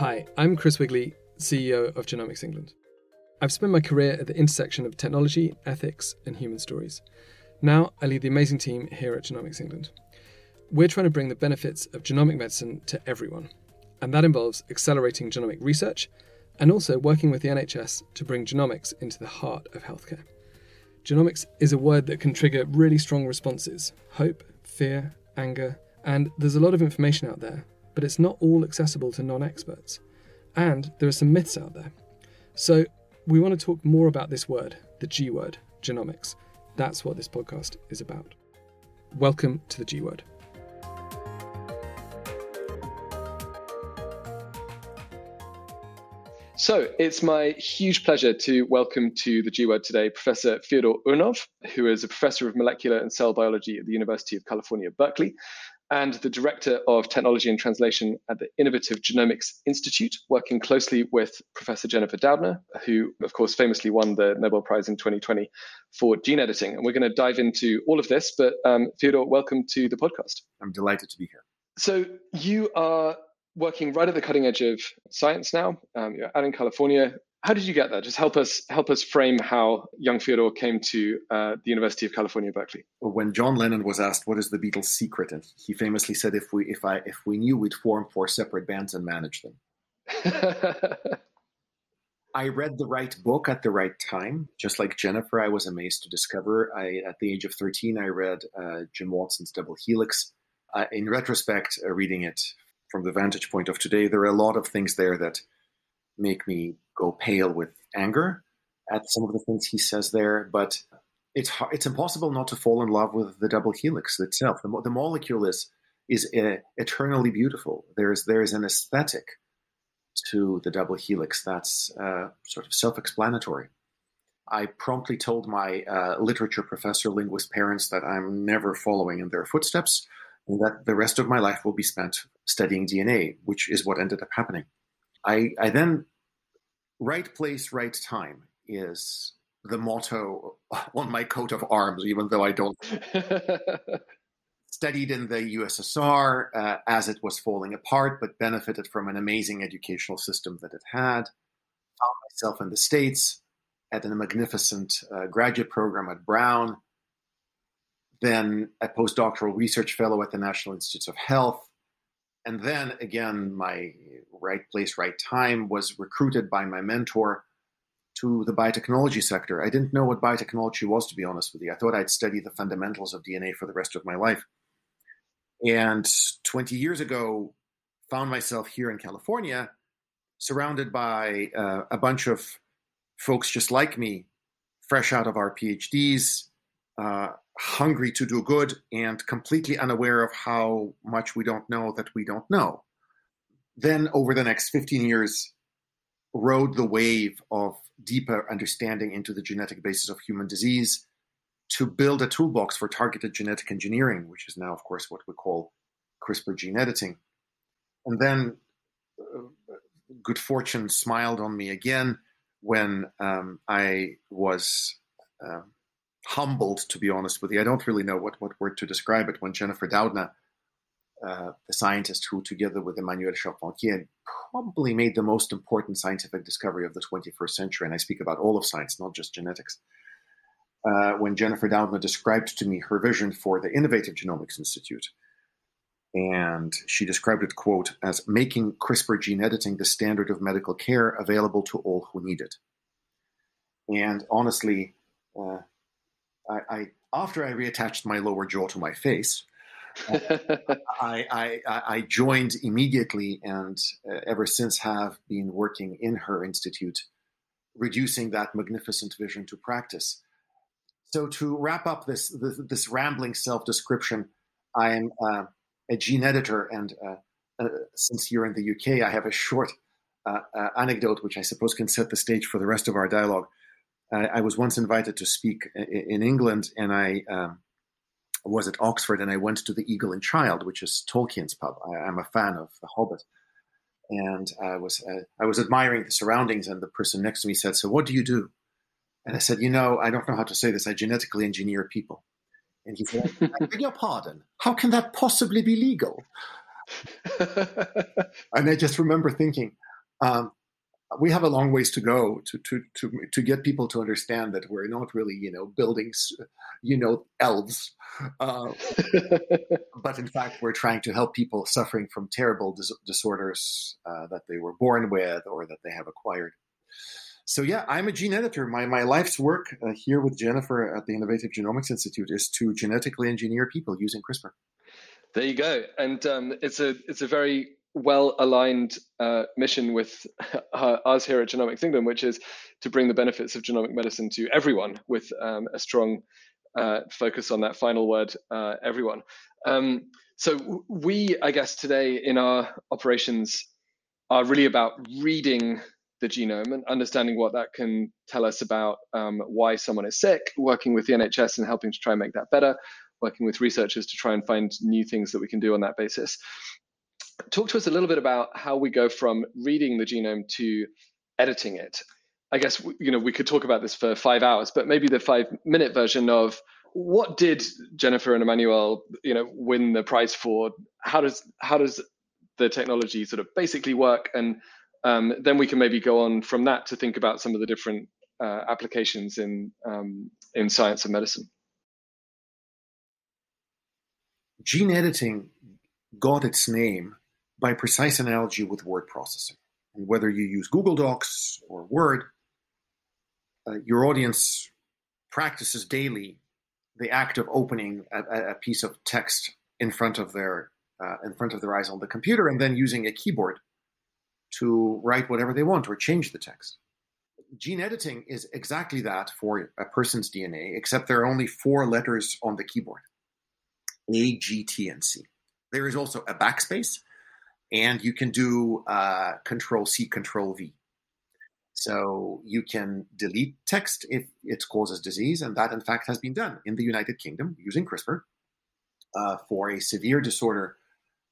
Hi, I'm Chris Wigley, CEO of Genomics England. I've spent my career at the intersection of technology, ethics, and human stories. Now I lead the amazing team here at Genomics England. We're trying to bring the benefits of genomic medicine to everyone, and that involves accelerating genomic research and also working with the NHS to bring genomics into the heart of healthcare. Genomics is a word that can trigger really strong responses hope, fear, anger, and there's a lot of information out there, but it's not all accessible to non experts. And there are some myths out there. So we want to talk more about this word, the G word, genomics. That's what this podcast is about. Welcome to the G word. So it's my huge pleasure to welcome to the G Word today Professor Fyodor Urnov, who is a professor of molecular and cell biology at the University of California, Berkeley, and the Director of Technology and Translation at the Innovative Genomics Institute, working closely with Professor Jennifer Doudna, who, of course, famously won the Nobel Prize in 2020 for gene editing. And we're going to dive into all of this. But um, Fyodor, welcome to the podcast. I'm delighted to be here. So you are working right at the cutting edge of science now. Um, you're out in California, how did you get there? Just help us help us frame how young Fyodor came to uh, the University of California, Berkeley. When John Lennon was asked what is the Beatles' secret, and he famously said, "If we if I if we knew, we'd form four separate bands and manage them." I read the right book at the right time. Just like Jennifer, I was amazed to discover. I at the age of thirteen, I read uh, Jim Watson's Double Helix. Uh, in retrospect, uh, reading it from the vantage point of today, there are a lot of things there that make me go pale with anger at some of the things he says there, but it's it's impossible not to fall in love with the double helix itself. The, the molecule is is uh, eternally beautiful. There's there is an aesthetic to the double helix that's uh, sort of self-explanatory. I promptly told my uh, literature professor linguist parents that I'm never following in their footsteps, and that the rest of my life will be spent studying DNA, which is what ended up happening. I, I then right place, right time is the motto on my coat of arms, even though I don't. Studied in the USSR uh, as it was falling apart, but benefited from an amazing educational system that it had. Found myself in the States at a magnificent uh, graduate program at Brown, then a postdoctoral research fellow at the National Institutes of Health, and then again, my right place, right time was recruited by my mentor to the biotechnology sector. I didn't know what biotechnology was, to be honest with you. I thought I'd study the fundamentals of DNA for the rest of my life. And 20 years ago, found myself here in California, surrounded by uh, a bunch of folks just like me, fresh out of our PhDs, uh, hungry to do good and completely unaware of how much we don't know that we don't know. Then, over the next 15 years, rode the wave of deeper understanding into the genetic basis of human disease to build a toolbox for targeted genetic engineering, which is now, of course, what we call CRISPR gene editing. And then uh, good fortune smiled on me again when um, I was uh, humbled, to be honest with you. I don't really know what, what word to describe it when Jennifer Doudna, uh, the scientist who, together with Emmanuel Charpentier, probably made the most important scientific discovery of the 21st century, and I speak about all of science, not just genetics. Uh, when Jennifer Doudna described to me her vision for the Innovative Genomics Institute, and she described it, quote, as making CRISPR gene editing the standard of medical care available to all who need it. And honestly, uh, I, I after I reattached my lower jaw to my face, I, I, I, joined immediately and uh, ever since have been working in her institute, reducing that magnificent vision to practice. So to wrap up this this, this rambling self description, I am uh, a gene editor, and uh, uh since you're in the UK, I have a short uh, uh, anecdote which I suppose can set the stage for the rest of our dialogue. I, I was once invited to speak in England, and I um, was at Oxford, and I went to the Eagle and Child, which is Tolkien's pub. I, am a fan of The Hobbit, and I was uh, I was admiring the surroundings, and the person next to me said, "So what do you do?" And I said, "You know, I don't know how to say this. I genetically engineer people." And he said, "I beg your pardon. How can that possibly be legal?" and I just remember thinking, Um, we have a long ways to go to, to to to get people to understand that we're not really you know building you know elves uh, but in fact we're trying to help people suffering from terrible dis- disorders uh, that they were born with or that they have acquired. So yeah i'm a gene editor. My my life's work uh, here with jennifer at the innovative genomics institute is to genetically engineer people using crispr. There you go. And um, it's a it's a very well aligned uh, mission with uh, us here at Genomics England, which is to bring the benefits of genomic medicine to everyone with um, a strong uh, focus on that final word, uh, everyone. Um, so, we, I guess, today in our operations are really about reading the genome and understanding what that can tell us about um, why someone is sick, working with the NHS and helping to try and make that better, working with researchers to try and find new things that we can do on that basis talk to us a little bit about how we go from reading the genome to editing it. I guess you know we could talk about this for five hours, but maybe the five minute version of what did Jennifer and Emmanuel you know win the prize for? How does how does the technology sort of basically work, and um, then we can maybe go on from that to think about some of the different uh, applications in um, in science and medicine. Gene editing got its name by precise analogy with word processing. And whether you use Google Docs or Word, uh, your audience practices daily the act of opening a, a piece of text in front of their uh, in front of their eyes on the computer, and then using a keyboard to write whatever they want or change the text. Gene editing is exactly that for a person's DNA, except there are only four letters on the keyboard: A, G, T, and C. There is also a backspace and you can do uh, Control C, Control V. So you can delete text if it causes disease, and that in fact has been done in the United Kingdom using CRISPR uh, for a severe disorder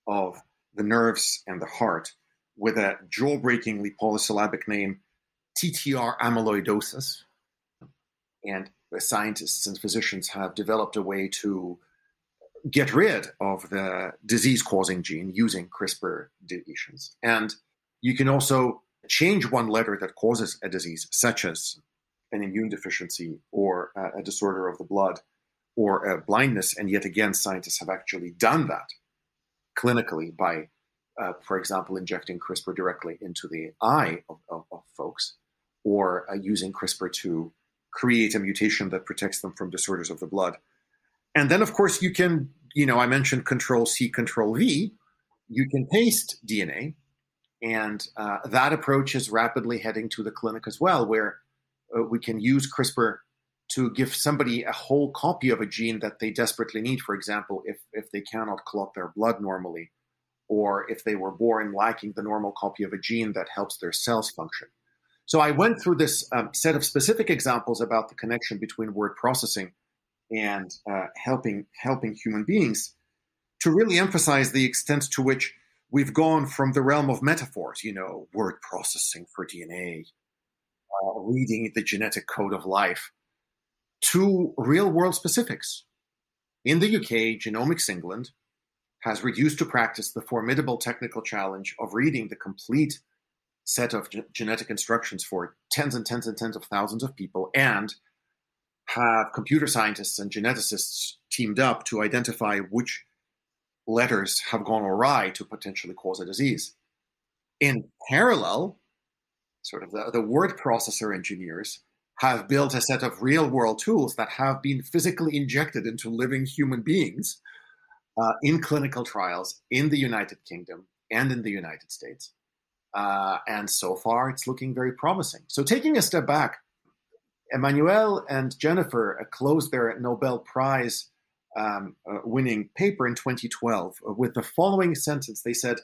of the nerves and the heart with a jaw-breakingly polysyllabic name, TTR amyloidosis. And scientists and physicians have developed a way to get rid of the disease causing gene using CRISPR deletions. And you can also change one letter that causes a disease, such as an immune deficiency or a disorder of the blood or a blindness. And yet again, scientists have actually done that clinically by, uh, for example, injecting CRISPR directly into the eye of, of, of folks or uh, using CRISPR to create a mutation that protects them from disorders of the blood. And then, of course, you can, you know, I mentioned Control C, Control V. You can paste DNA, and uh, that approach is rapidly heading to the clinic as well, where uh, we can use CRISPR to give somebody a whole copy of a gene that they desperately need. For example, if if they cannot clot their blood normally, or if they were born lacking the normal copy of a gene that helps their cells function. So I went through this um, set of specific examples about the connection between word processing and uh, helping helping human beings to really emphasize the extent to which we've gone from the realm of metaphors, you know, word processing for DNA, uh, reading the genetic code of life, to real world specifics. In the UK, Genomics England has reduced to practice the formidable technical challenge of reading the complete set of ge- genetic instructions for tens and tens and tens of thousands of people and have computer scientists and geneticists teamed up to identify which letters have gone awry to potentially cause a disease. In parallel, sort of the, the word processor engineers have built a set of real world tools that have been physically injected into living human beings uh, in clinical trials in the United Kingdom and in the United States. Uh, and so far, it's looking very promising. So, taking a step back, Emmanuel and Jennifer uh, closed their Nobel Prize um, uh, winning paper in 2012 uh, with the following sentence. They said,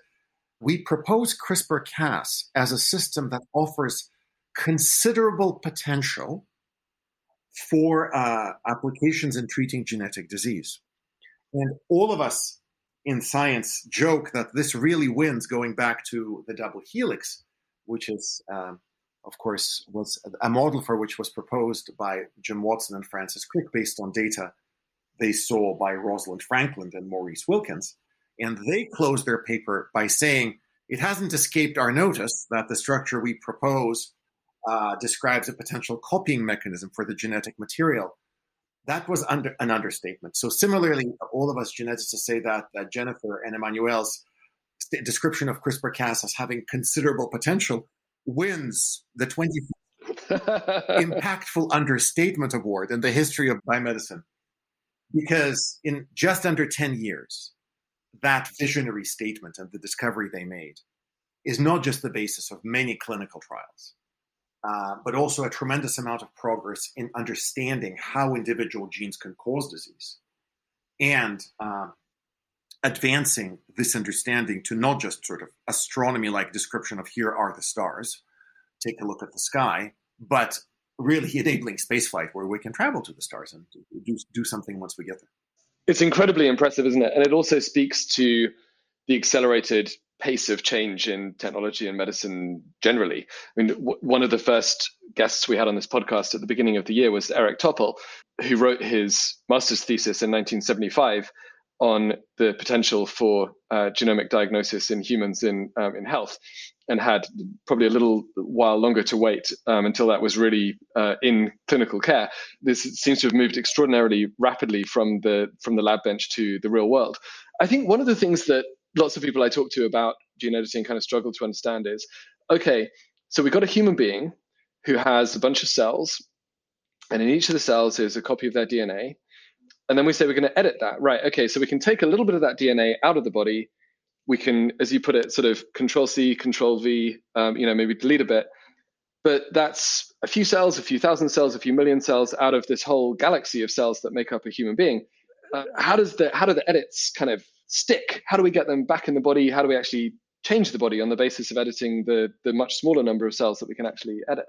We propose CRISPR Cas as a system that offers considerable potential for uh, applications in treating genetic disease. And all of us in science joke that this really wins going back to the double helix, which is um, of course, was a model for which was proposed by Jim Watson and Francis Crick based on data they saw by Rosalind Franklin and Maurice Wilkins. And they closed their paper by saying it hasn't escaped our notice that the structure we propose uh, describes a potential copying mechanism for the genetic material. That was under, an understatement. So, similarly, all of us geneticists say that, that Jennifer and Emmanuel's description of CRISPR Cas as having considerable potential wins the 20 impactful understatement award in the history of biomedicine. Because in just under 10 years, that visionary statement and the discovery they made is not just the basis of many clinical trials, uh, but also a tremendous amount of progress in understanding how individual genes can cause disease and uh, advancing this understanding to not just sort of astronomy like description of here are the stars, take a look at the sky, but really enabling spaceflight where we can travel to the stars and do, do something once we get there. It's incredibly impressive, isn't it? And it also speaks to the accelerated pace of change in technology and medicine generally. I mean, w- one of the first guests we had on this podcast at the beginning of the year was Eric Topol, who wrote his master's thesis in 1975 on the potential for uh, genomic diagnosis in humans in um, in health, and had probably a little while longer to wait um, until that was really uh, in clinical care. This seems to have moved extraordinarily rapidly from the from the lab bench to the real world. I think one of the things that lots of people I talk to about gene editing kind of struggle to understand is, okay, so we've got a human being who has a bunch of cells, and in each of the cells is a copy of their DNA, and then we say we're going to edit that, right? Okay, so we can take a little bit of that DNA out of the body we can, as you put it, sort of control C, control V, um, you know, maybe delete a bit. But that's a few cells, a few thousand cells, a few million cells out of this whole galaxy of cells that make up a human being. Uh, how does the how do the edits kind of stick? How do we get them back in the body? How do we actually change the body on the basis of editing the the much smaller number of cells that we can actually edit?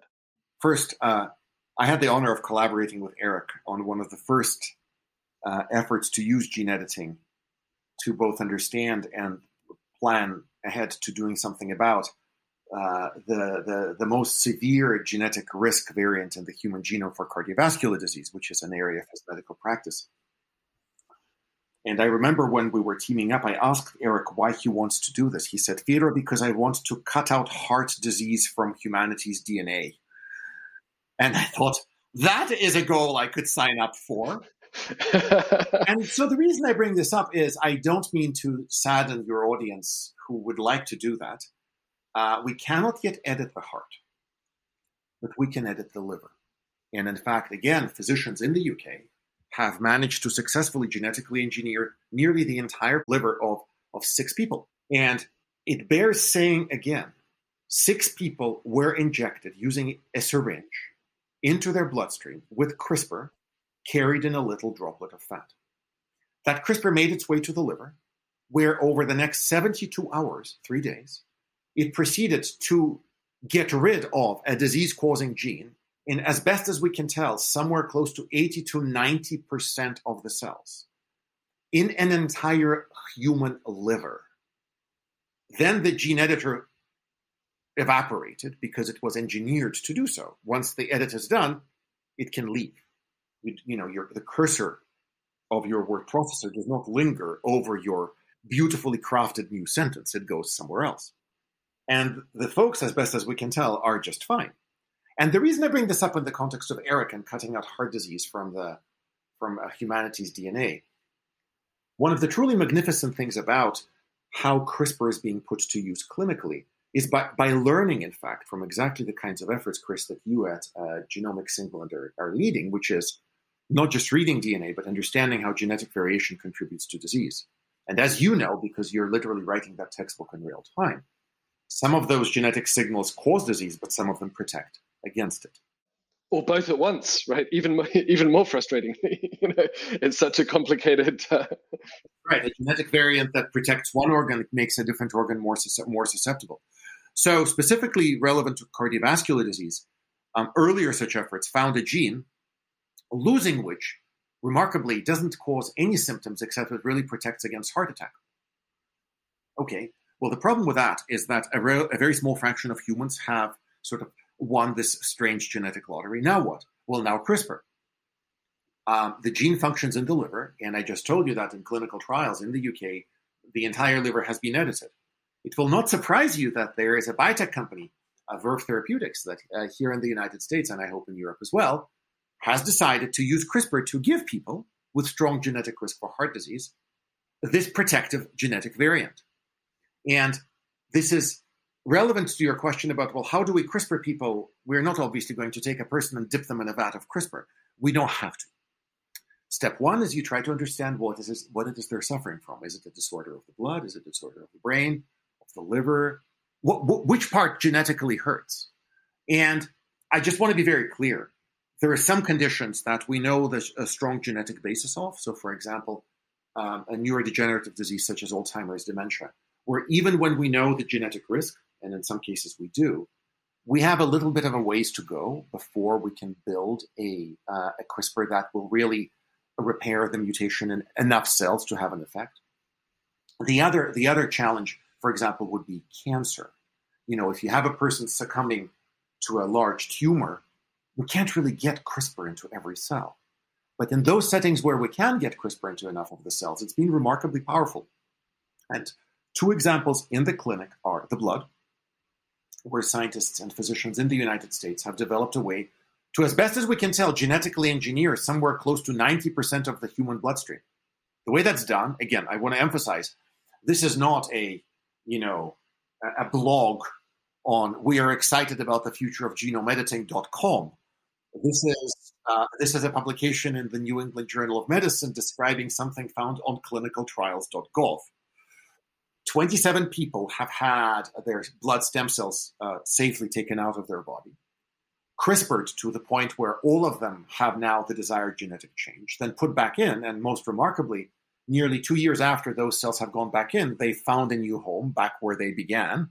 First, uh, I had the honor of collaborating with Eric on one of the first uh, efforts to use gene editing to both understand and plan ahead to doing something about uh, the, the, the most severe genetic risk variant in the human genome for cardiovascular disease, which is an area of his medical practice. And I remember when we were teaming up, I asked Eric why he wants to do this. He said, Theodore, because I want to cut out heart disease from humanity's DNA. And I thought, that is a goal I could sign up for. and so the reason I bring this up is I don't mean to sadden your audience who would like to do that. Uh, we cannot yet edit the heart, but we can edit the liver. And in fact, again, physicians in the UK have managed to successfully genetically engineer nearly the entire liver of, of six people. And it bears saying again six people were injected using a syringe into their bloodstream with CRISPR carried in a little droplet of fat. That CRISPR made its way to the liver, where over the next 72 hours, three days, it proceeded to get rid of a disease causing gene in, as best as we can tell, somewhere close to 80 to 90% of the cells in an entire human liver. Then the gene editor evaporated because it was engineered to do so. Once the edit is done, it can leave you, you know, your, the cursor of your word processor does not linger over your beautifully crafted new sentence. It goes somewhere else. And the folks, as best as we can tell, are just fine. And the reason I bring this up in the context of Eric and cutting out heart disease from the from uh, humanity's DNA, one of the truly magnificent things about how CRISPR is being put to use clinically is by, by learning, in fact, from exactly the kinds of efforts, Chris, that you at uh, Genomics England are, are leading, which is not just reading DNA, but understanding how genetic variation contributes to disease. And as you know, because you're literally writing that textbook in real time, some of those genetic signals cause disease, but some of them protect against it. Or both at once, right? Even even more frustrating. you know, it's such a complicated. Uh... Right, a genetic variant that protects one organ makes a different organ more more susceptible. So, specifically relevant to cardiovascular disease, um, earlier such efforts found a gene losing which, remarkably, doesn't cause any symptoms except it really protects against heart attack. Okay, well, the problem with that is that a, re- a very small fraction of humans have sort of won this strange genetic lottery. Now what? Well, now CRISPR. Um, the gene functions in the liver, and I just told you that in clinical trials in the UK, the entire liver has been edited. It will not surprise you that there is a biotech company, uh, Verve Therapeutics, that uh, here in the United States, and I hope in Europe as well, has decided to use CRISPR to give people with strong genetic risk for heart disease this protective genetic variant. And this is relevant to your question about, well, how do we CRISPR people? We're not obviously going to take a person and dip them in a vat of CRISPR. We don't have to. Step one is you try to understand what is, what it is they're suffering from. Is it a disorder of the blood? Is it a disorder of the brain, of the liver? What, what, which part genetically hurts? And I just want to be very clear. There are some conditions that we know there's a strong genetic basis of. So, for example, um, a neurodegenerative disease such as Alzheimer's dementia, where even when we know the genetic risk, and in some cases we do, we have a little bit of a ways to go before we can build a, uh, a CRISPR that will really repair the mutation in enough cells to have an effect. The other, the other challenge, for example, would be cancer. You know, if you have a person succumbing to a large tumor, we can't really get CRISPR into every cell. But in those settings where we can get CRISPR into enough of the cells, it's been remarkably powerful. And two examples in the clinic are the blood, where scientists and physicians in the United States have developed a way to, as best as we can tell, genetically engineer somewhere close to 90% of the human bloodstream. The way that's done, again, I want to emphasize, this is not a, you know, a blog on we are excited about the future of genome editing.com. This is uh, this is a publication in the New England Journal of Medicine describing something found on clinicaltrials.gov. 27 people have had their blood stem cells uh, safely taken out of their body, CRISPRed to the point where all of them have now the desired genetic change, then put back in. And most remarkably, nearly two years after those cells have gone back in, they found a new home back where they began,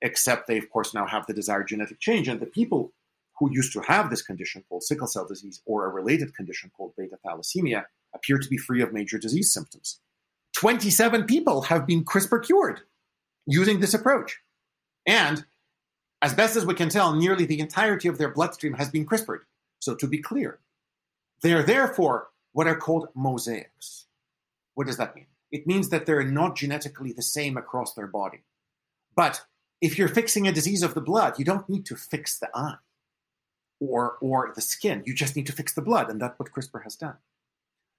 except they, of course, now have the desired genetic change. And the people who used to have this condition called sickle cell disease or a related condition called beta thalassemia appear to be free of major disease symptoms. 27 people have been CRISPR cured using this approach. And as best as we can tell, nearly the entirety of their bloodstream has been CRISPRed. So, to be clear, they are therefore what are called mosaics. What does that mean? It means that they're not genetically the same across their body. But if you're fixing a disease of the blood, you don't need to fix the eye or, or the skin. You just need to fix the blood, and that's what CRISPR has done.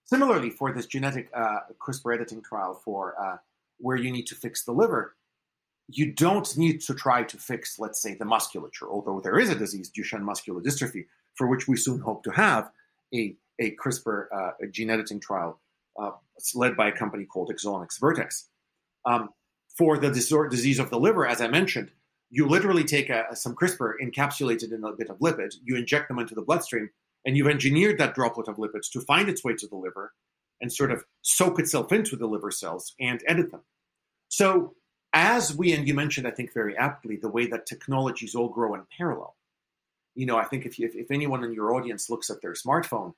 Similarly, for this genetic uh, CRISPR editing trial for uh, where you need to fix the liver, you don't need to try to fix, let's say, the musculature, although there is a disease, Duchenne muscular dystrophy, for which we soon hope to have a, a CRISPR uh, a gene editing trial uh, led by a company called Exonics Vertex. Um, for the disease of the liver, as I mentioned, you literally take a, some CRISPR encapsulated in a bit of lipid, you inject them into the bloodstream, and you've engineered that droplet of lipids to find its way to the liver and sort of soak itself into the liver cells and edit them. So, as we, and you mentioned, I think very aptly, the way that technologies all grow in parallel. You know, I think if, you, if, if anyone in your audience looks at their smartphone,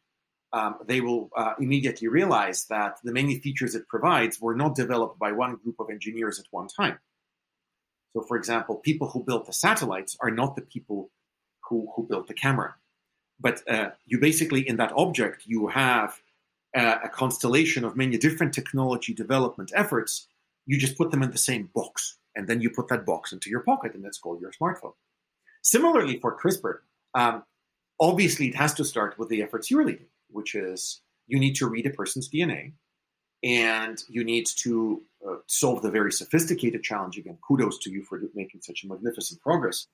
um, they will uh, immediately realize that the many features it provides were not developed by one group of engineers at one time. So, for example, people who built the satellites are not the people who, who built the camera. But uh, you basically, in that object, you have uh, a constellation of many different technology development efforts. You just put them in the same box, and then you put that box into your pocket, and that's called your smartphone. Similarly, for CRISPR, um, obviously it has to start with the efforts you're leading, which is you need to read a person's DNA, and you need to uh, solve the very sophisticated challenge. Again, kudos to you for making such a magnificent progress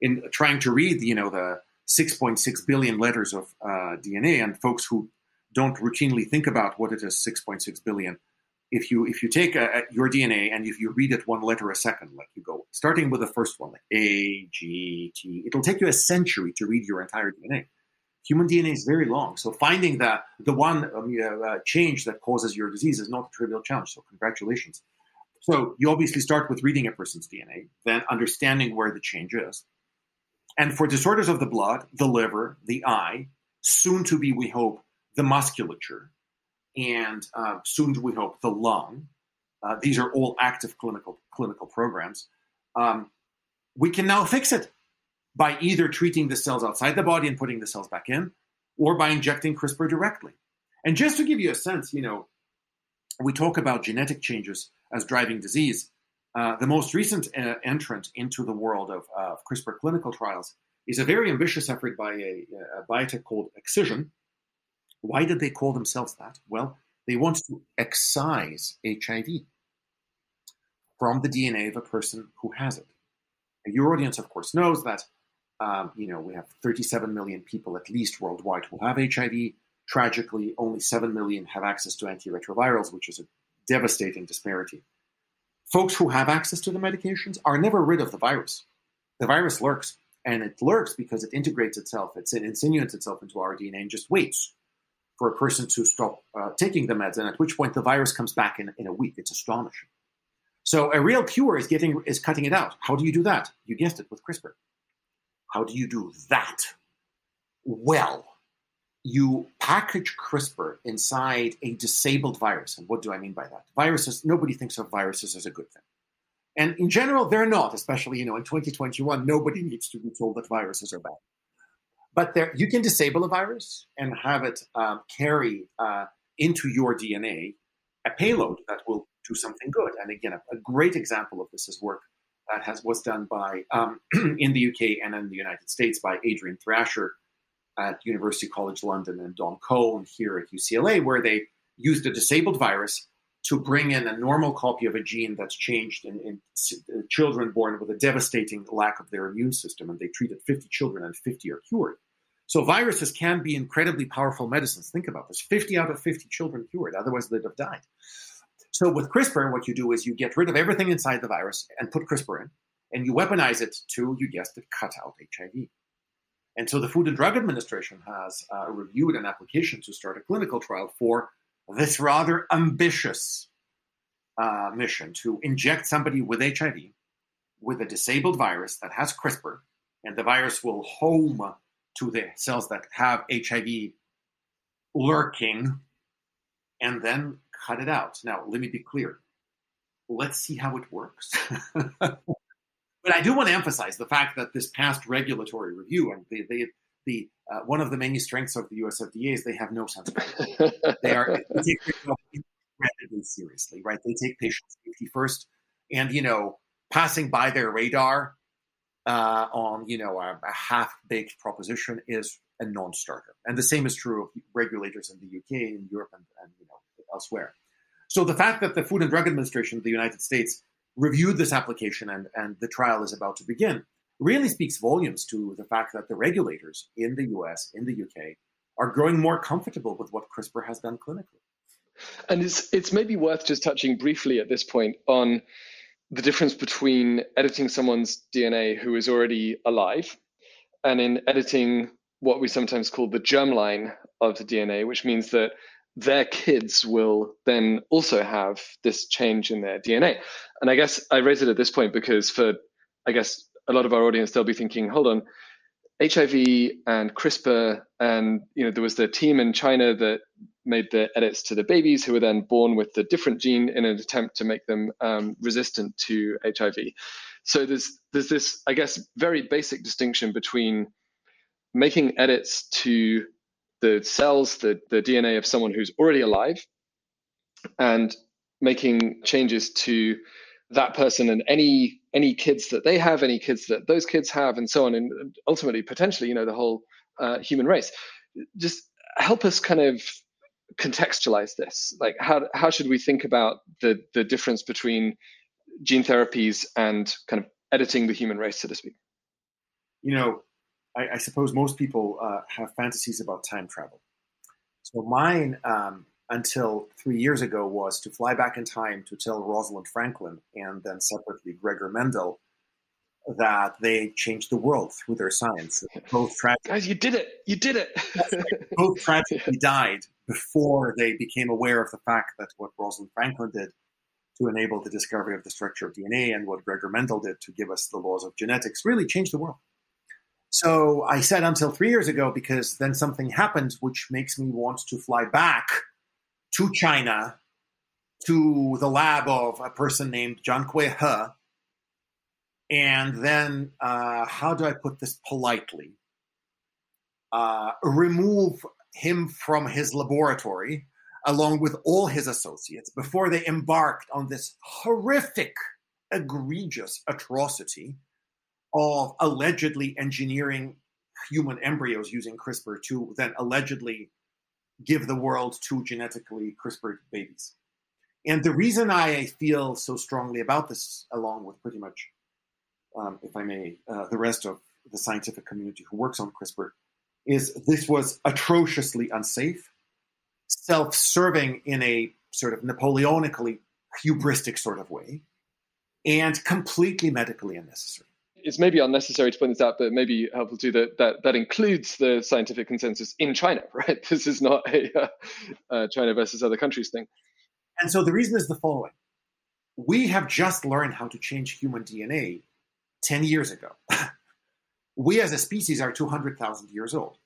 in trying to read, you know, the 6.6 billion letters of uh, DNA, and folks who don't routinely think about what it is 6.6 billion. If you if you take a, a, your DNA and if you read it one letter a second, like you go starting with the first one, like A G T, it'll take you a century to read your entire DNA. Human DNA is very long, so finding that the one um, uh, change that causes your disease is not a trivial challenge. So congratulations. So you obviously start with reading a person's DNA, then understanding where the change is, and for disorders of the blood, the liver, the eye, soon to be, we hope, the musculature, and uh, soon to we hope the lung. Uh, these are all active clinical clinical programs. Um, we can now fix it by either treating the cells outside the body and putting the cells back in, or by injecting CRISPR directly. And just to give you a sense, you know, we talk about genetic changes as driving disease. Uh, the most recent uh, entrant into the world of, uh, CRISPR clinical trials is a very ambitious effort by a, a, biotech called Excision. Why did they call themselves that? Well, they want to excise HIV from the DNA of a person who has it. Your audience, of course, knows that um, you know we have 37 million people at least worldwide who have HIV. Tragically, only 7 million have access to antiretrovirals, which is a devastating disparity. Folks who have access to the medications are never rid of the virus. The virus lurks, and it lurks because it integrates itself, it insinuates itself into our DNA and just waits for a person to stop uh, taking the meds, and at which point the virus comes back in, in a week. It's astonishing. So a real cure is getting is cutting it out. How do you do that? You guessed it with CRISPR. How do you do that? Well, you package CRISPR inside a disabled virus. And what do I mean by that? Viruses, nobody thinks of viruses as a good thing. And in general, they're not, especially, you know, in 2021, nobody needs to be told that viruses are bad. But there, you can disable a virus and have it um, carry uh, into your DNA a payload that will do something good. And again, a, a great example of this is work that has was done by um, in the UK and in the United States by Adrian Thrasher at University College London and Don Kohn here at UCLA, where they used a disabled virus to bring in a normal copy of a gene that's changed in, in, uh, children born with a devastating lack of their immune system, and they treated 50 children and 50 are cured. So viruses can be incredibly powerful medicines. Think about this: 50 out of 50 children cured, otherwise they'd have died. So with CRISPR, what you do is you get rid of everything inside the virus and put CRISPR in, and you weaponize it to, you guessed it, cut out HIV. And so the Food and Drug Administration has uh, reviewed an application to start a clinical trial for this rather ambitious uh, mission to inject somebody with HIV with a disabled virus that has CRISPR, and the virus will home to the cells that have HIV lurking, and then cut it out. Now, let me be clear. Let's see how it works. but I do want to emphasize the fact that this past regulatory review, and they, they the uh, one of the many strengths of the US FDA is they have no sense of They are they take incredibly seriously, right? They take patient safety first, and you know, passing by their radar uh, on you know a, a half-baked proposition is a non-starter. And the same is true of regulators in the UK, in Europe, and, and you know elsewhere. So the fact that the Food and Drug Administration of the United States reviewed this application and, and the trial is about to begin really speaks volumes to the fact that the regulators in the US, in the UK, are growing more comfortable with what CRISPR has done clinically. And it's it's maybe worth just touching briefly at this point on the difference between editing someone's DNA who is already alive and in editing what we sometimes call the germline of the DNA, which means that their kids will then also have this change in their DNA. And I guess I raise it at this point because for, I guess, a lot of our audience, they'll be thinking, hold on, HIV and CRISPR, and you know, there was the team in China that made the edits to the babies who were then born with the different gene in an attempt to make them um, resistant to HIV. So there's there's this, I guess, very basic distinction between making edits to the cells, the, the DNA of someone who's already alive, and making changes to that person and any any kids that they have, any kids that those kids have, and so on, and ultimately potentially, you know, the whole uh, human race. Just help us kind of contextualize this. Like, how how should we think about the the difference between gene therapies and kind of editing the human race, so to speak? You know, I, I suppose most people uh, have fantasies about time travel. So mine, um, until three years ago, was to fly back in time to tell Rosalind Franklin and then separately Gregor Mendel that they changed the world through their science. Both tragically, guys, you did it! You did it! both tragically died before they became aware of the fact that what Rosalind Franklin did to enable the discovery of the structure of DNA and what Gregor Mendel did to give us the laws of genetics really changed the world. So I said until three years ago because then something happened which makes me want to fly back to China to the lab of a person named Jiankui He. And then, uh, how do I put this politely? Uh, remove him from his laboratory along with all his associates before they embarked on this horrific egregious atrocity of allegedly engineering human embryos using CRISPR to then allegedly give the world two genetically CRISPR babies. And the reason I feel so strongly about this, along with pretty much, um, if I may, uh, the rest of the scientific community who works on CRISPR, is this was atrociously unsafe, self serving in a sort of Napoleonically hubristic sort of way, and completely medically unnecessary it's maybe unnecessary to point this out, but maybe helpful too that that, that includes the scientific consensus in China, right? This is not a uh, uh, China versus other countries thing. And so the reason is the following: we have just learned how to change human DNA ten years ago. we as a species are two hundred thousand years old.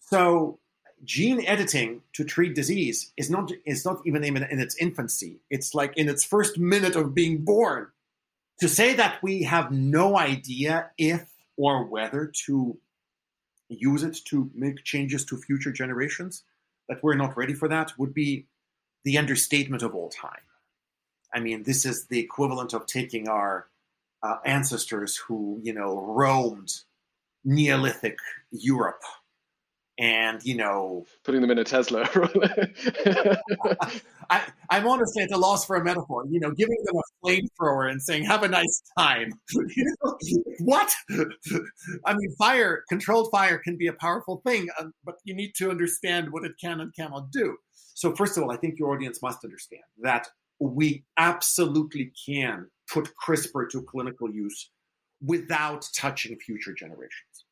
So gene editing to treat disease is not is not even in, in its infancy. It's like in its first minute of being born to say that we have no idea if or whether to use it to make changes to future generations, that we're not ready for that, would be the understatement of all time. I mean, this is the equivalent of taking our uh, ancestors who, you know, roamed Neolithic Europe and you know putting them in a tesla I, i'm honestly at a loss for a metaphor you know giving them a flamethrower and saying have a nice time. You know, what? I mean fire controlled fire can be a powerful thing um, but you need to understand what it can and cannot do. So first of all i think your audience must understand that we absolutely can put crispr to clinical use without touching future generations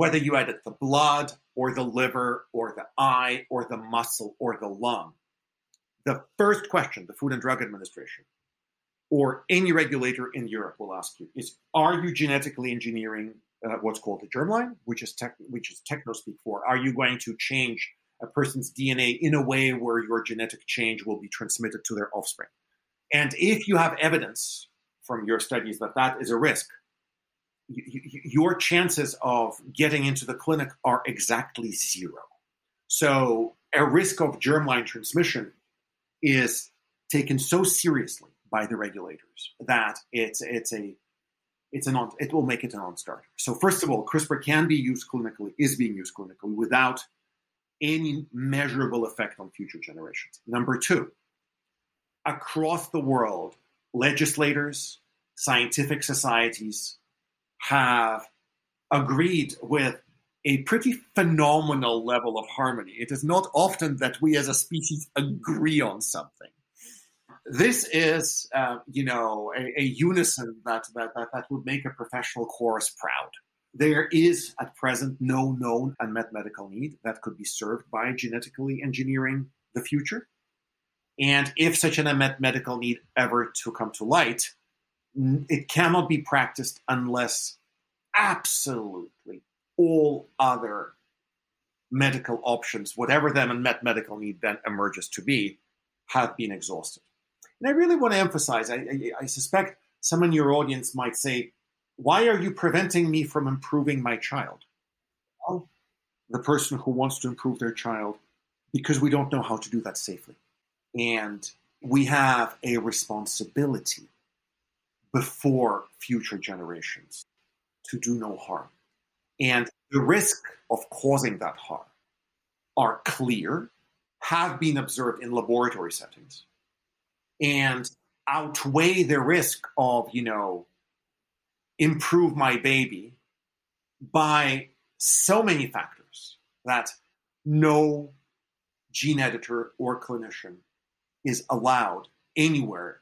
whether you edit the blood or the liver or the eye or the muscle or the lung. The first question the Food and Drug Administration or any regulator in Europe will ask you is Are you genetically engineering uh, what's called the germline, which is, tech, which is techno speak for? Are you going to change a person's DNA in a way where your genetic change will be transmitted to their offspring? And if you have evidence from your studies that that is a risk, your chances of getting into the clinic are exactly zero. So a risk of germline transmission is taken so seriously by the regulators that it's it's a it's a non, it will make it a non-starter. So first of all, CRISPR can be used clinically, is being used clinically without any measurable effect on future generations. Number two, across the world, legislators, scientific societies, have agreed with a pretty phenomenal level of harmony. It is not often that we as a species agree on something. This is, uh, you know, a, a unison that, that, that, that would make a professional chorus proud. There is at present no known unmet medical need that could be served by genetically engineering the future. And if such an unmet medical need ever to come to light, it cannot be practiced unless absolutely all other medical options, whatever the unmet medical need then emerges to be, have been exhausted. And I really want to emphasize I, I, I suspect some in your audience might say, Why are you preventing me from improving my child? Well, the person who wants to improve their child, because we don't know how to do that safely. And we have a responsibility before future generations to do no harm. And the risk of causing that harm are clear, have been observed in laboratory settings, and outweigh the risk of, you know, improve my baby by so many factors that no gene editor or clinician is allowed anywhere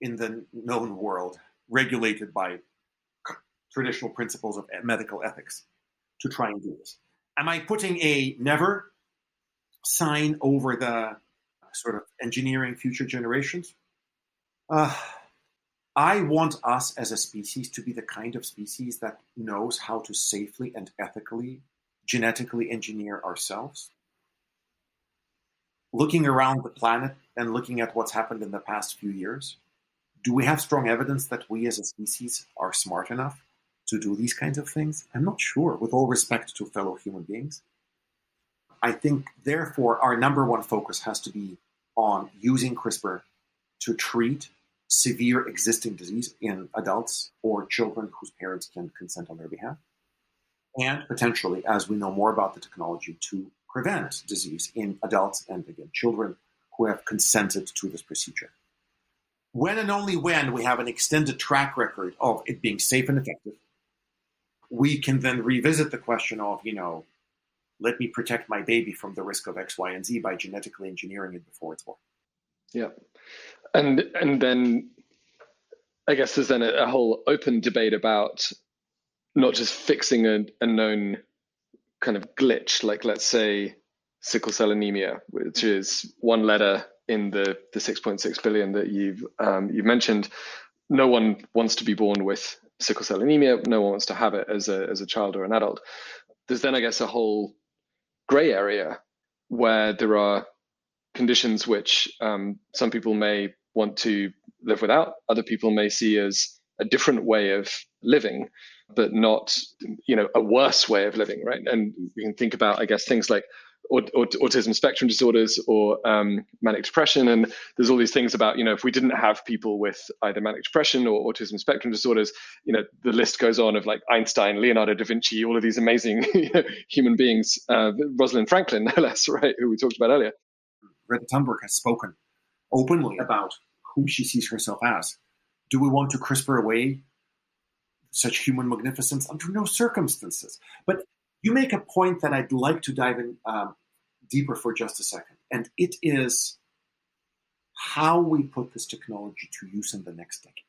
in the known world regulated by traditional principles of medical ethics to try and do this. Am I putting a never sign over the sort of engineering future generations? Uh, I want us as a species to be the kind of species that knows how to safely and ethically genetically engineer ourselves. Looking around the planet and looking at what's happened in the past few years, do we have strong evidence that we as a species are smart enough to do these kinds of things? I'm not sure, with all respect to fellow human beings. I think, therefore, our number one focus has to be on using CRISPR to treat severe existing disease in adults or children whose parents can consent on their behalf. And potentially, as we know more about the technology, to prevent disease in adults and again children who have consented to this procedure. When and only when we have an extended track record of it being safe and effective, we can then revisit the question of, you know, let me protect my baby from the risk of X, Y, and Z by genetically engineering it before it's born. Yeah. And and then I guess there's then a, a whole open debate about not just fixing a, a known kind of glitch, like let's say sickle cell anemia, which is one letter in the the 6.6 billion that you've um, you mentioned. No one wants to be born with sickle cell anemia. No one wants to have it as a as a child or an adult. There's then, I guess, a whole gray area where there are conditions which um, some people may want to live without. Other people may see as a different way of living but not you know a worse way of living right and we can think about i guess things like autism spectrum disorders or um, manic depression. And there's all these things about you know if we didn't have people with either manic depression or autism spectrum disorders you know the list goes on of like einstein leonardo da vinci all of these amazing human beings uh, rosalind franklin no less right who we talked about earlier. Greta thunberg has spoken openly about who she sees herself as. Do we want to CRISPR away such human magnificence under no circumstances. But you make a point that I'd like to dive in um, deeper for just a second, and it is how we put this technology to use in the next decade.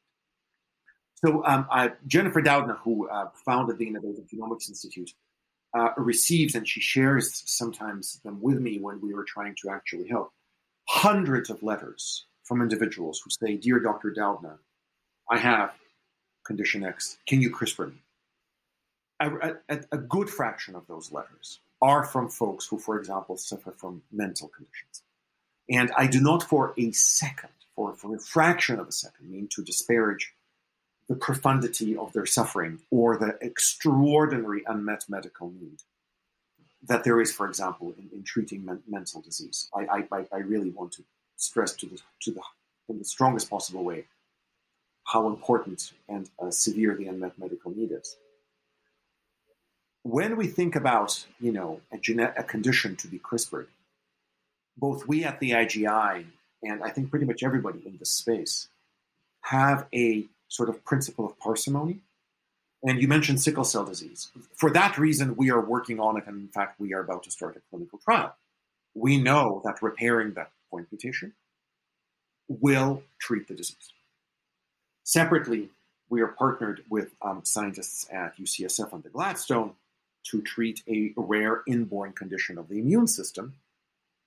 So, um, Jennifer Doudna, who uh, founded the Innovative Genomics Institute, uh, receives and she shares sometimes them with me when we were trying to actually help hundreds of letters from individuals who say, "Dear Dr. Doudna, I have condition X. Can you CRISPR me? A, a, a, good fraction of those letters are from folks who, for example, suffer from mental conditions. And I do not for a second, for, for a fraction of a second, mean to disparage the profundity of their suffering or the extraordinary unmet medical need that there is, for example, in, in treating men, mental disease. I, I, I really want to stress to the, to the, in the strongest possible way how important and uh, severe the unmet medical need is. When we think about, you know, a, genet- a condition to be CRISPRed, both we at the IGI and I think pretty much everybody in this space have a sort of principle of parsimony. And you mentioned sickle cell disease. For that reason, we are working on it, and in fact, we are about to start a clinical trial. We know that repairing that point mutation will treat the disease. Separately, we are partnered with um, scientists at UCSF and the Gladstone to treat a rare inborn condition of the immune system,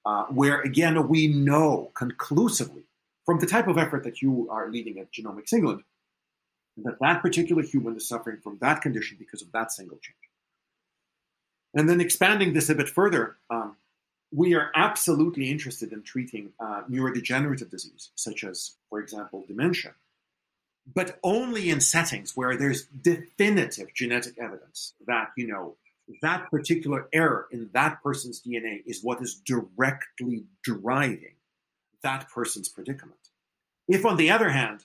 uh, where again we know conclusively from the type of effort that you are leading at Genomics England that that particular human is suffering from that condition because of that single change. And then expanding this a bit further, um, we are absolutely interested in treating uh, neurodegenerative disease, such as, for example, dementia but only in settings where there's definitive genetic evidence that, you know, that particular error in that person's DNA is what is directly driving that person's predicament. If, on the other hand,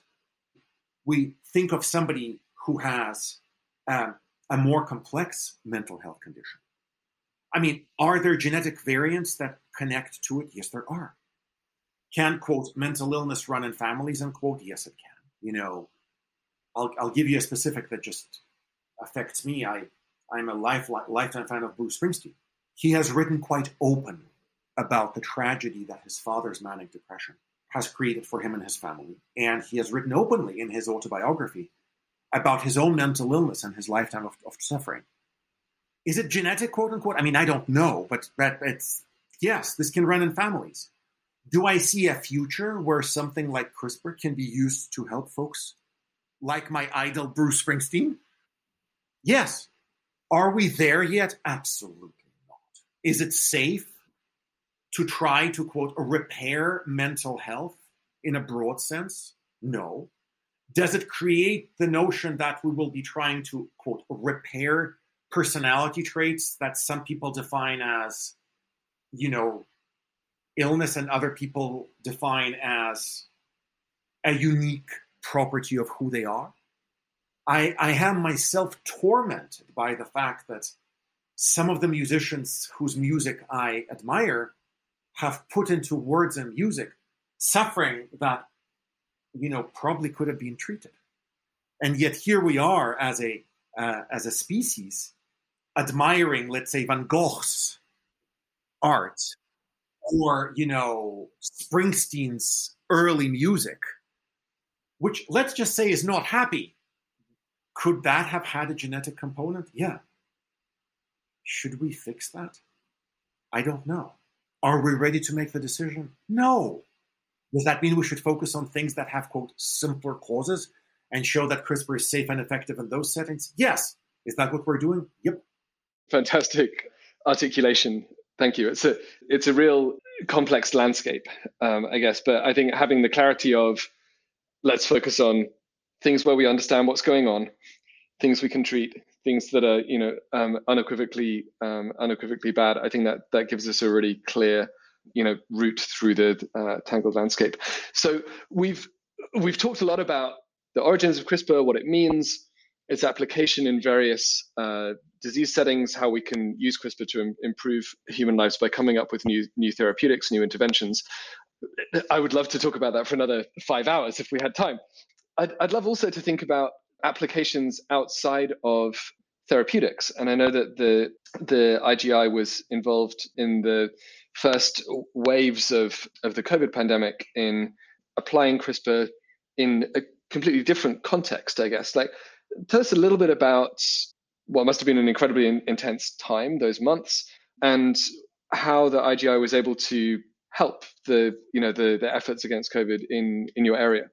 we think of somebody who has um, a more complex mental health condition, I mean, are there genetic variants that connect to it? Yes, there are. Can, quote, mental illness run in families, unquote? Yes, it can you know, I'll, I'll give you a specific that just affects me. I, I'm a life, lifetime fan of Bruce Springsteen. He has written quite openly about the tragedy that his father's manic depression has created for him and his family. And he has written openly in his autobiography about his own mental illness and his lifetime of, of suffering. Is it genetic, quote unquote? I mean, I don't know, but, but it's yes, this can run in families. Do I see a future where something like CRISPR can be used to help folks like my idol Bruce Springsteen? Yes. Are we there yet? Absolutely not. Is it safe to try to, quote, repair mental health in a broad sense? No. Does it create the notion that we will be trying to, quote, repair personality traits that some people define as, you know, illness and other people define as a unique property of who they are. I, I am myself tormented by the fact that some of the musicians whose music I admire have put into words and music suffering that you know probably could have been treated. And yet here we are as a uh, as a species admiring let's say van gogh's art or you know springsteen's early music which let's just say is not happy could that have had a genetic component yeah should we fix that i don't know are we ready to make the decision no does that mean we should focus on things that have quote simpler causes and show that CRISPR is safe and effective in those settings? Yes. Is that what we're doing? Yep. Fantastic articulation. Thank you. It's a it's a real complex landscape, um, I guess. But I think having the clarity of let's focus on things where we understand what's going on, things we can treat, things that are you know um, unequivocally um, unequivocally bad. I think that that gives us a really clear you know route through the uh, tangled landscape. So we've we've talked a lot about the origins of CRISPR, what it means, its application in various uh, disease settings, how we can use CRISPR to Im- improve human lives by coming up with new new therapeutics, new interventions. I would love to talk about that for another five hours if we had time. I'd, I'd love also to think about applications outside of therapeutics, and I know that the the IGI was involved in the first waves of, of the COVID pandemic in applying CRISPR in a completely different context, I guess. Like, tell us a little bit about what must have been an incredibly in, intense time, those months, and how the IGI was able to help the you know the, the efforts against COVID in in your area.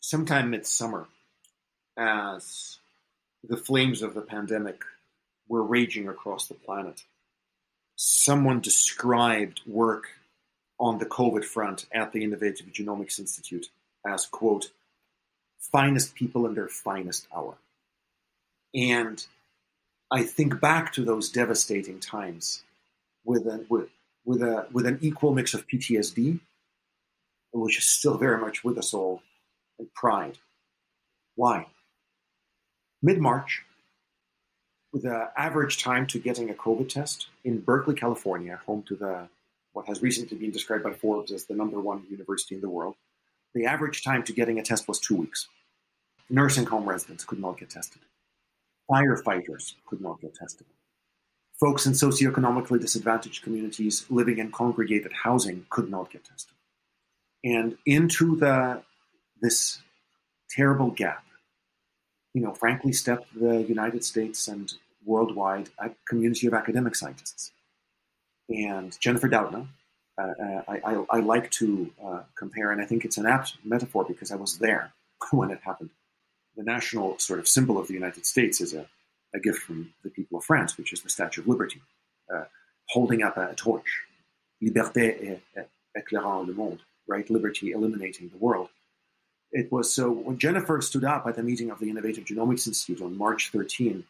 Sometime midsummer, as the flames of the pandemic were raging across the planet, someone described work on the COVID front at the Innovative Genomics Institute as, quote, finest people in their finest hour. And I think back to those devastating times with, a, with, with, a, with an equal mix of PTSD, which is still very much with us all, and pride. Why? Mid March, with an average time to getting a COVID test in Berkeley, California, home to the what has recently been described by Forbes as the number one university in the world, the average time to getting a test was two weeks. Nursing home residents could not get tested. Firefighters could not get tested. Folks in socioeconomically disadvantaged communities living in congregated housing could not get tested. And into the this terrible gap you know, frankly stepped the United States and worldwide a community of academic scientists. And Jennifer Doudna, uh, uh, I, I, I, like to uh, compare, and I think it's an apt metaphor because I was there when it happened. The national sort of symbol of the United States is a, a gift from the people of France, which is the Statue of Liberty, uh, holding up a, torch. Liberté éclairant le monde, right? Liberty illuminating the world. It was so when Jennifer stood up at the meeting of the Innovative Genomics Institute on March 13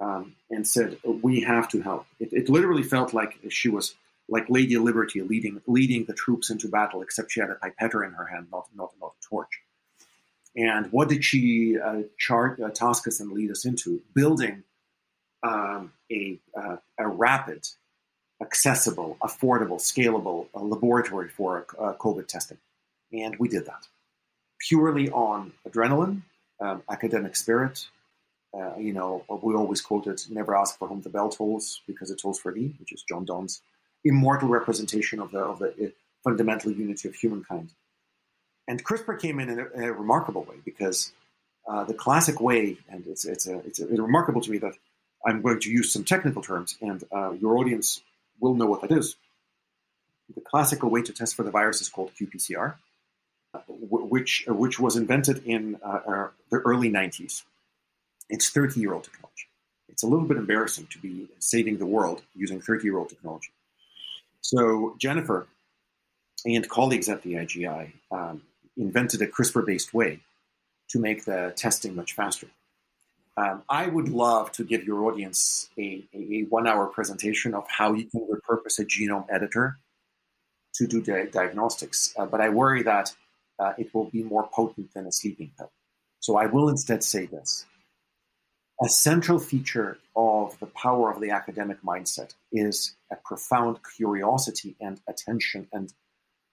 um, and said, "We have to help." It, it, literally felt like she was like Lady Liberty leading leading the troops into battle, except she had a pipetter in her hand, not not, not a torch. And what did she uh, chart, uh, task us and lead us into? Building um, a, uh, a rapid, accessible, affordable, scalable uh, laboratory for uh, COVID testing. And we did that purely on adrenaline, um, academic spirit. Uh, you know, we always quoted "Never ask for whom the bell tolls, because it tolls for thee," which is John Donne's immortal representation of the of the uh, fundamental unity of humankind. And CRISPR came in in a, in a remarkable way because uh, the classic way, and it's it's a, it's, a, it's remarkable to me that I'm going to use some technical terms, and uh, your audience will know what that is. The classical way to test for the virus is called qPCR which which was invented in uh, uh the early 90s. It's 30 year old technology. It's a little bit embarrassing to be saving the world using 30 year old technology. So Jennifer and colleagues at the IGI um, invented a CRISPR based way to make the testing much faster. Um, I would love to give your audience a, a, one hour presentation of how you can repurpose a genome editor to do di- diagnostics, uh, but I worry that uh, it will be more potent than a sleeping pill. So I will instead say this. A central feature of the power of the academic mindset is a profound curiosity and attention and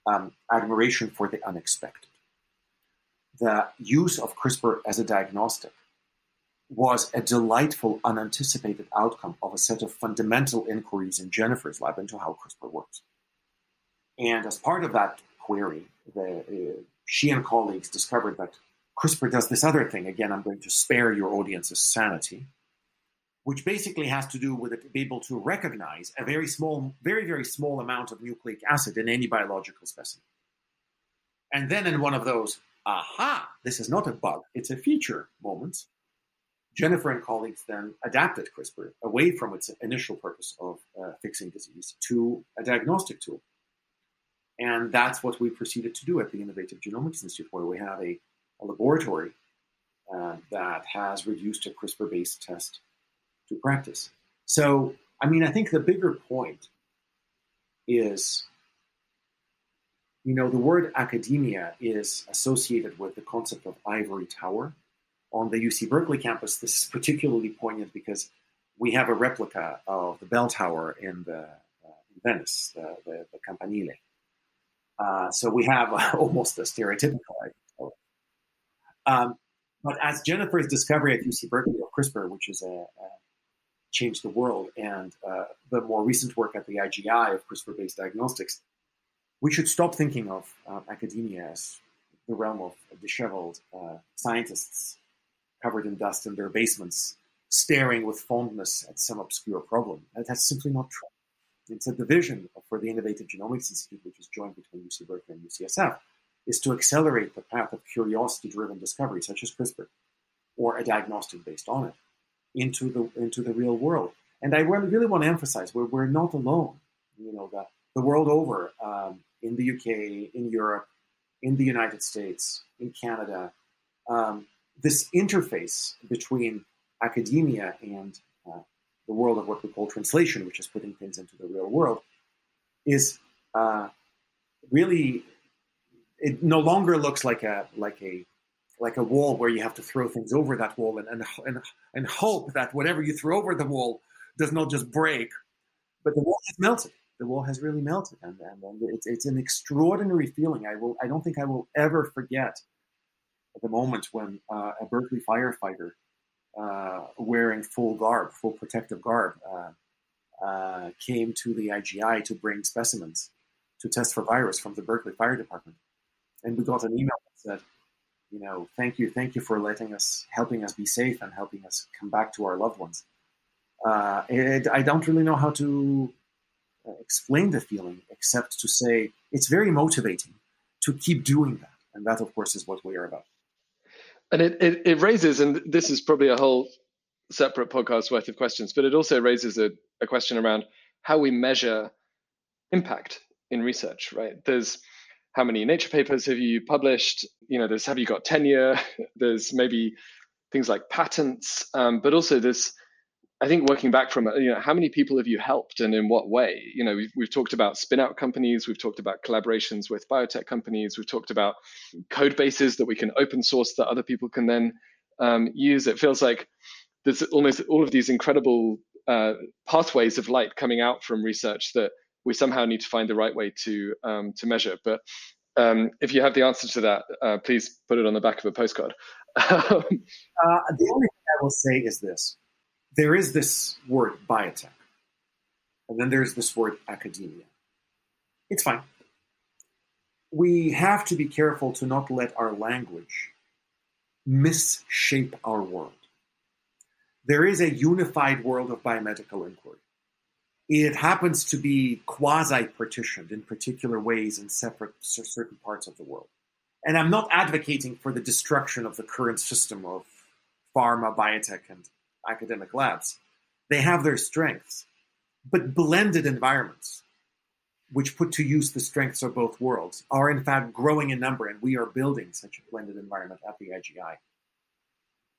um, admiration for the unexpected. The use of CRISPR as a diagnostic was a delightful, unanticipated outcome of a set of fundamental inquiries in Jennifer's lab into how CRISPR works. And as part of that query, the, uh, she and colleagues discovered that CRISPR does this other thing. Again, I'm going to spare your audience's sanity, which basically has to do with it being able to recognize a very small, very, very small amount of nucleic acid in any biological specimen. And then in one of those, aha, this is not a bug, it's a feature moments, Jennifer and colleagues then adapted CRISPR away from its initial purpose of uh, fixing disease to a diagnostic tool. And that's what we proceeded to do at the Innovative Genomics Institute, where we have a, a laboratory uh, that has reduced a CRISPR based test to practice. So, I mean, I think the bigger point is you know, the word academia is associated with the concept of ivory tower on the UC Berkeley campus, this is particularly poignant because we have a replica of the bell tower in the uh, in Venice, the, the, the Campanile. Uh, so we have almost a stereotypical idea. Um, but as Jennifer's discovery at UC Berkeley of CRISPR, which is a, a changed the world, and uh, the more recent work at the IGI of CRISPR-based diagnostics, we should stop thinking of uh, academia as the realm of disheveled uh, scientists covered in dust in their basements, staring with fondness at some obscure problem. That's simply not true. It's a division for the Innovative Genomics Institute, which is joined between UC Berkeley and UCSF, is to accelerate the path of curiosity-driven discovery, such as CRISPR, or a diagnostic based on it, into the into the real world. And I really, really want to emphasize we're, we're not alone. You know, the, the world over, um, in the UK, in Europe, in the United States, in Canada, um, this interface between academia and the world of what we call translation, which is putting things into the real world, is uh, really it no longer looks like a like a like a wall where you have to throw things over that wall and and and, and hope that whatever you throw over the wall does not just break, but the wall has melted. The wall has really melted, and, and, and it's, it's an extraordinary feeling. I will I don't think I will ever forget the moment when uh, a Berkeley firefighter uh, wearing full garb, full protective garb, uh, uh came to the IGI to bring specimens to test for virus from the Berkeley Fire Department. And we got an email that said, you know, thank you, thank you for letting us, helping us be safe and helping us come back to our loved ones. Uh, it, I don't really know how to uh, explain the feeling except to say it's very motivating to keep doing that. And that, of course, is what we are about. And it, it, it raises, and this is probably a whole separate podcast worth of questions, but it also raises a, a question around how we measure impact in research, right? There's how many nature papers have you published? You know, there's have you got tenure? There's maybe things like patents, um, but also there's I think working back from you know how many people have you helped and in what way? You know, we've we've talked about spin out companies, we've talked about collaborations with biotech companies, we've talked about code bases that we can open source that other people can then um, use. It feels like there's almost all of these incredible uh, pathways of light coming out from research that we somehow need to find the right way to um, to measure. But um, if you have the answer to that, uh, please put it on the back of a postcard. uh, the only thing I will say is this there is this word biotech, and then there's this word academia. It's fine. We have to be careful to not let our language misshape our world. There is a unified world of biomedical inquiry. It happens to be quasi partitioned in particular ways in separate certain parts of the world. And I'm not advocating for the destruction of the current system of pharma, biotech, and academic labs. They have their strengths, but blended environments, which put to use the strengths of both worlds, are in fact growing in number, and we are building such a blended environment at the IGI.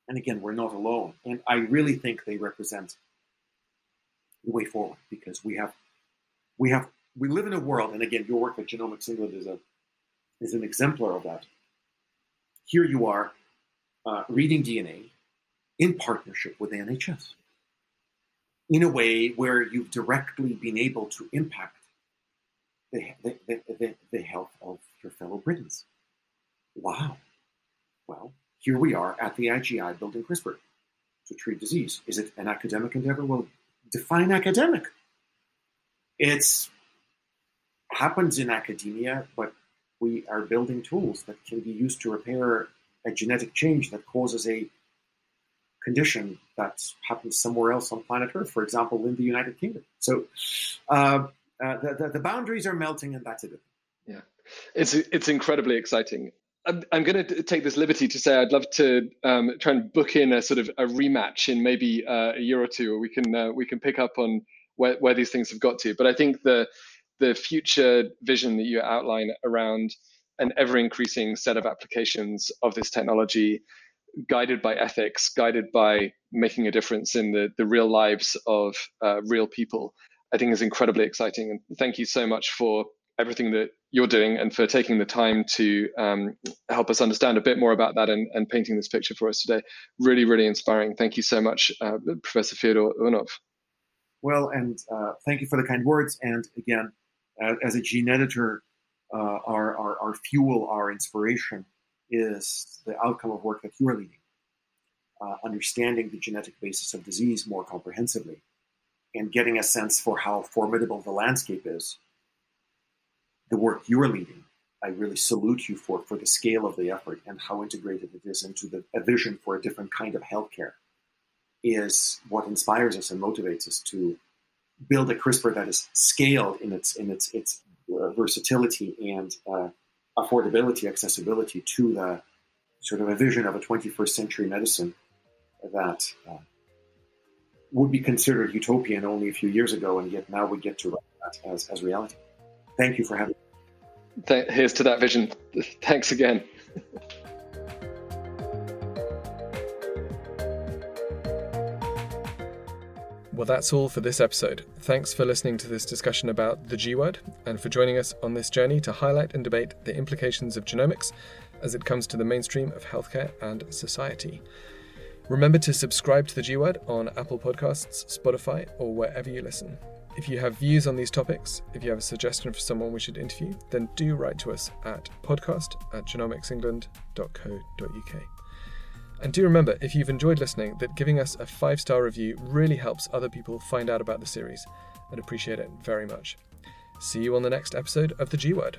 And again, we're not alone. And I really think they represent the way forward because we have we have we live in a world, and again, your work at Genomics England is a is an exemplar of that. here you are uh, reading DNA in partnership with NHS in a way where you've directly been able to impact the, the, the, the, health of your fellow Britons. Wow. Well, here we are at the IGI building CRISPR to treat disease. Is it an academic endeavor? Well, define academic. It's happens in academia, but we are building tools that can be used to repair a genetic change that causes a condition that happens somewhere else on planet Earth, for example, in the United Kingdom. So uh, uh, the, the, the, boundaries are melting, and that's it. Yeah, it's it's incredibly exciting. I'm, I'm going to take this liberty to say I'd love to um, try and book in a sort of a rematch in maybe uh, a year or two, or we can uh, we can pick up on where, where these things have got to. But I think the the future vision that you outline around an ever increasing set of applications of this technology guided by ethics, guided by making a difference in the, the real lives of uh, real people, I think is incredibly exciting. And thank you so much for everything that you're doing and for taking the time to um, help us understand a bit more about that and, and, painting this picture for us today. Really, really inspiring. Thank you so much, uh, Professor Fyodor Urnov. Well, and uh, thank you for the kind words. And again, as a gene editor, uh, our, our, our fuel, our inspiration is the outcome of work that you are leading, uh, understanding the genetic basis of disease more comprehensively, and getting a sense for how formidable the landscape is. The work you are leading, I really salute you for for the scale of the effort and how integrated it is into the a vision for a different kind of healthcare. Is what inspires us and motivates us to build a CRISPR that is scaled in its in its its uh, versatility and uh, affordability, accessibility to the sort of a vision of a 21st century medicine that uh, would be considered utopian only a few years ago, and yet now we get to write that as, as reality. Thank you for having me. Here's to that vision. Thanks again. Well, that's all for this episode. Thanks for listening to this discussion about the G word and for joining us on this journey to highlight and debate the implications of genomics as it comes to the mainstream of healthcare and society. Remember to subscribe to the G Word on Apple Podcasts, Spotify, or wherever you listen. If you have views on these topics, if you have a suggestion for someone we should interview, then do write to us at podcast at genomicsengland.co.uk. And do remember, if you've enjoyed listening, that giving us a five star review really helps other people find out about the series. I'd appreciate it very much. See you on the next episode of The G Word.